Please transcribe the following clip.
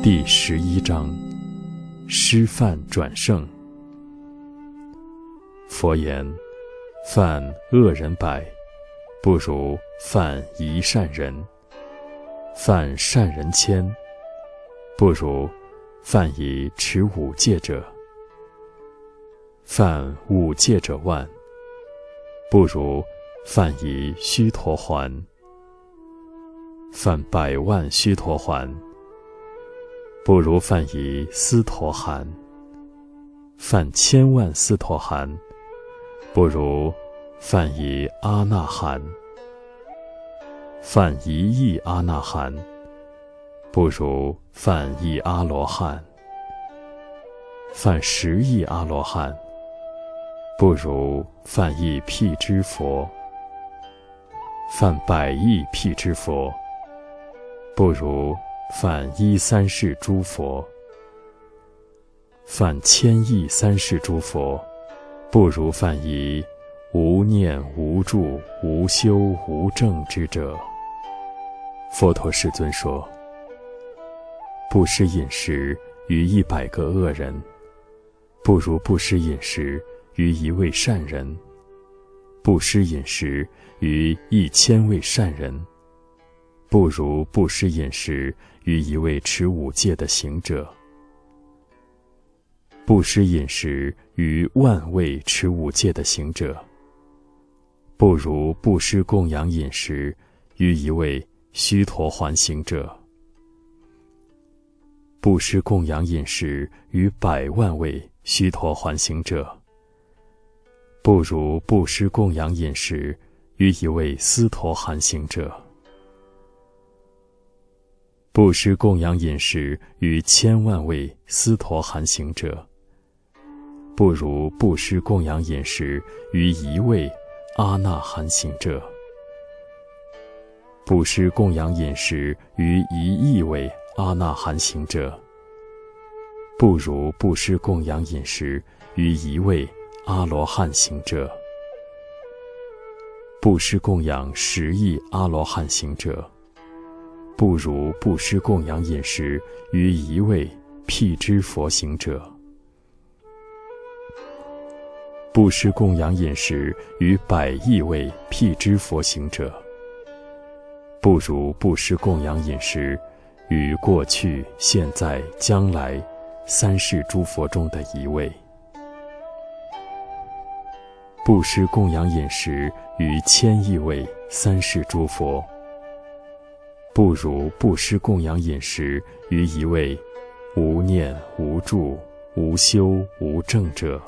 第十一章：施饭转胜。佛言：犯恶人百，不如犯一善人；犯善人千，不如犯以持五戒者；犯五戒者万，不如犯以须陀洹；犯百万须陀洹。不如犯以斯陀含，犯千万斯陀含；不如犯以阿那含，犯一亿阿那含；不如犯一阿罗汉，犯十亿阿罗汉；不如犯一辟支佛，犯百亿辟支佛；不如。犯一三世诸佛，犯千亿三世诸佛，不如犯一无念无住无修无证之者。佛陀世尊说：不施饮食于一百个恶人，不如不施饮食于一位善人；不施饮食于一千位善人。不如布施饮食于一位持五戒的行者，布施饮食于万位持五戒的行者，不如布施供养饮食于一位须陀洹行者，布施供养饮食于百万位须陀洹行者，不如布施供养饮食于一位斯陀含行者。布施供养饮食于千万位斯陀含行者，不如布施供养饮食于一位阿那含行者；布施供养饮食于一亿位阿那含行者，不如布施供养饮食于一位阿罗汉行者；布施供养十亿阿罗汉行者。不如布施供养饮食于一位辟支佛行者，布施供养饮食于百亿位辟支佛行者，不如布施供养饮食于过去、现在、将来三世诸佛中的一位，布施供养饮食于千亿位三世诸佛。不如不施供养饮食于一位无念无助无修无证者。